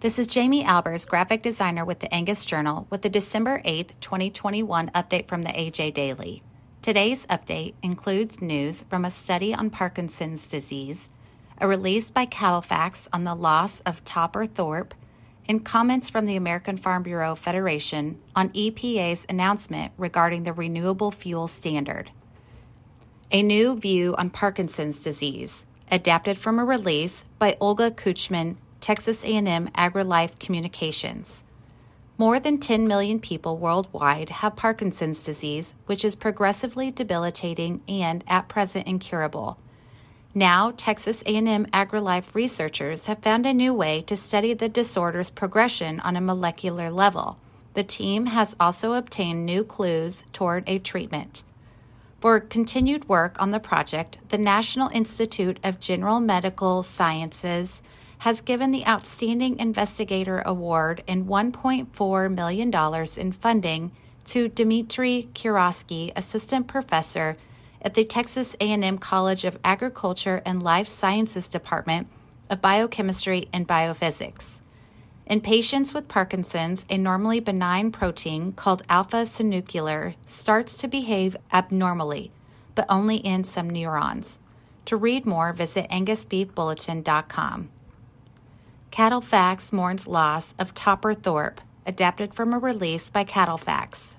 This is Jamie Albers, graphic designer with the Angus Journal, with the December 8th, 2021 update from the AJ Daily. Today's update includes news from a study on Parkinson's disease, a release by CattleFax on the loss of Topper Thorpe, and comments from the American Farm Bureau Federation on EPA's announcement regarding the renewable fuel standard. A new view on Parkinson's disease, adapted from a release by Olga Kuchment, Texas A&M AgriLife Communications. More than 10 million people worldwide have Parkinson's disease, which is progressively debilitating and at present incurable. Now, Texas A&M AgriLife researchers have found a new way to study the disorder's progression on a molecular level. The team has also obtained new clues toward a treatment. For continued work on the project, the National Institute of General Medical Sciences has given the Outstanding Investigator Award and $1.4 million in funding to Dmitry Kurouski, assistant professor at the Texas A&M College of Agriculture and Life Sciences Department of Biochemistry and Biophysics. In patients with Parkinson's, a normally benign protein called alpha synuclein starts to behave abnormally, but only in some neurons. To read more, visit angusbeefbulletin.com. CattleFax mourns loss of Topper Thorpe, adapted from a release by CattleFax.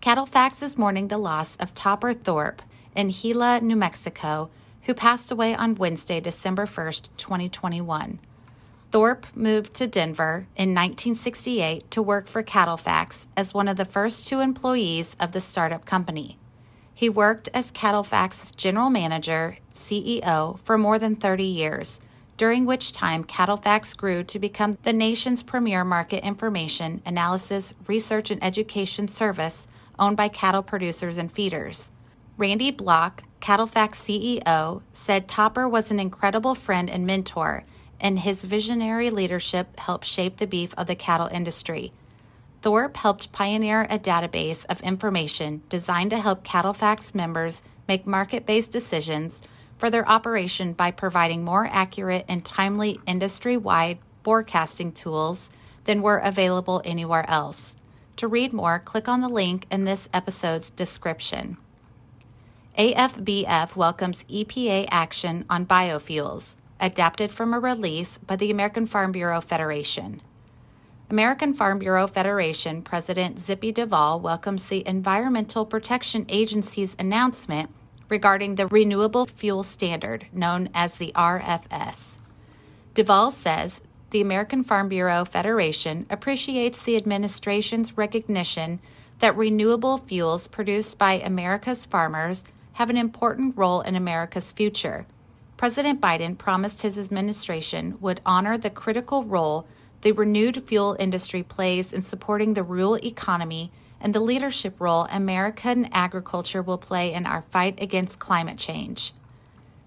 CattleFax is mourning the loss of Topper Thorpe, in Gila, New Mexico, who passed away on Wednesday, December 1st, 2021. Thorpe moved to Denver in 1968 to work for CattleFax as one of the first two employees of the startup company. He worked as CattleFax's general manager, CEO, for more than 30 years, during which time CattleFax grew to become the nation's premier market information, analysis, research, and education service owned by cattle producers and feeders. Randy Blach, CattleFax CEO, said Topper was an incredible friend and mentor, and his visionary leadership helped shape the beef of the cattle industry. Thorpe helped pioneer a database of information designed to help CattleFax members make market based decisions for their operation by providing more accurate and timely industry wide forecasting tools than were available anywhere else. To read more, click on the link in this episode's description. AFBF welcomes EPA action on biofuels, adapted from a release by the American Farm Bureau Federation. American Farm Bureau Federation President Zippy Duvall welcomes the Environmental Protection Agency's announcement regarding the Renewable Fuel Standard, known as the RFS. Duvall says the American Farm Bureau Federation appreciates the administration's recognition that renewable fuels produced by America's farmers have an important role in America's future. President Biden promised his administration would honor the critical role the renewed fuel industry plays in supporting the rural economy and the leadership role American agriculture will play in our fight against climate change.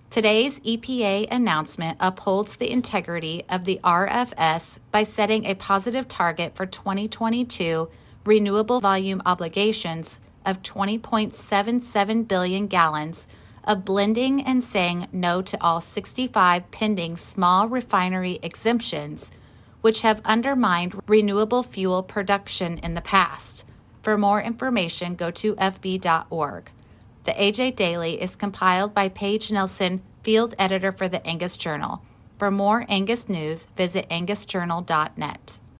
Today's EPA announcement upholds the integrity of the RFS by setting a positive target for 2022 renewable volume obligations of 20.77 billion gallons of blending and saying no to all 65 pending small refinery exemptions, which have undermined renewable fuel production in the past. For more information, go to FB.org. The AJ Daily is compiled by Paige Nelson, field editor for the Angus Journal. For more Angus news, visit angusjournal.net.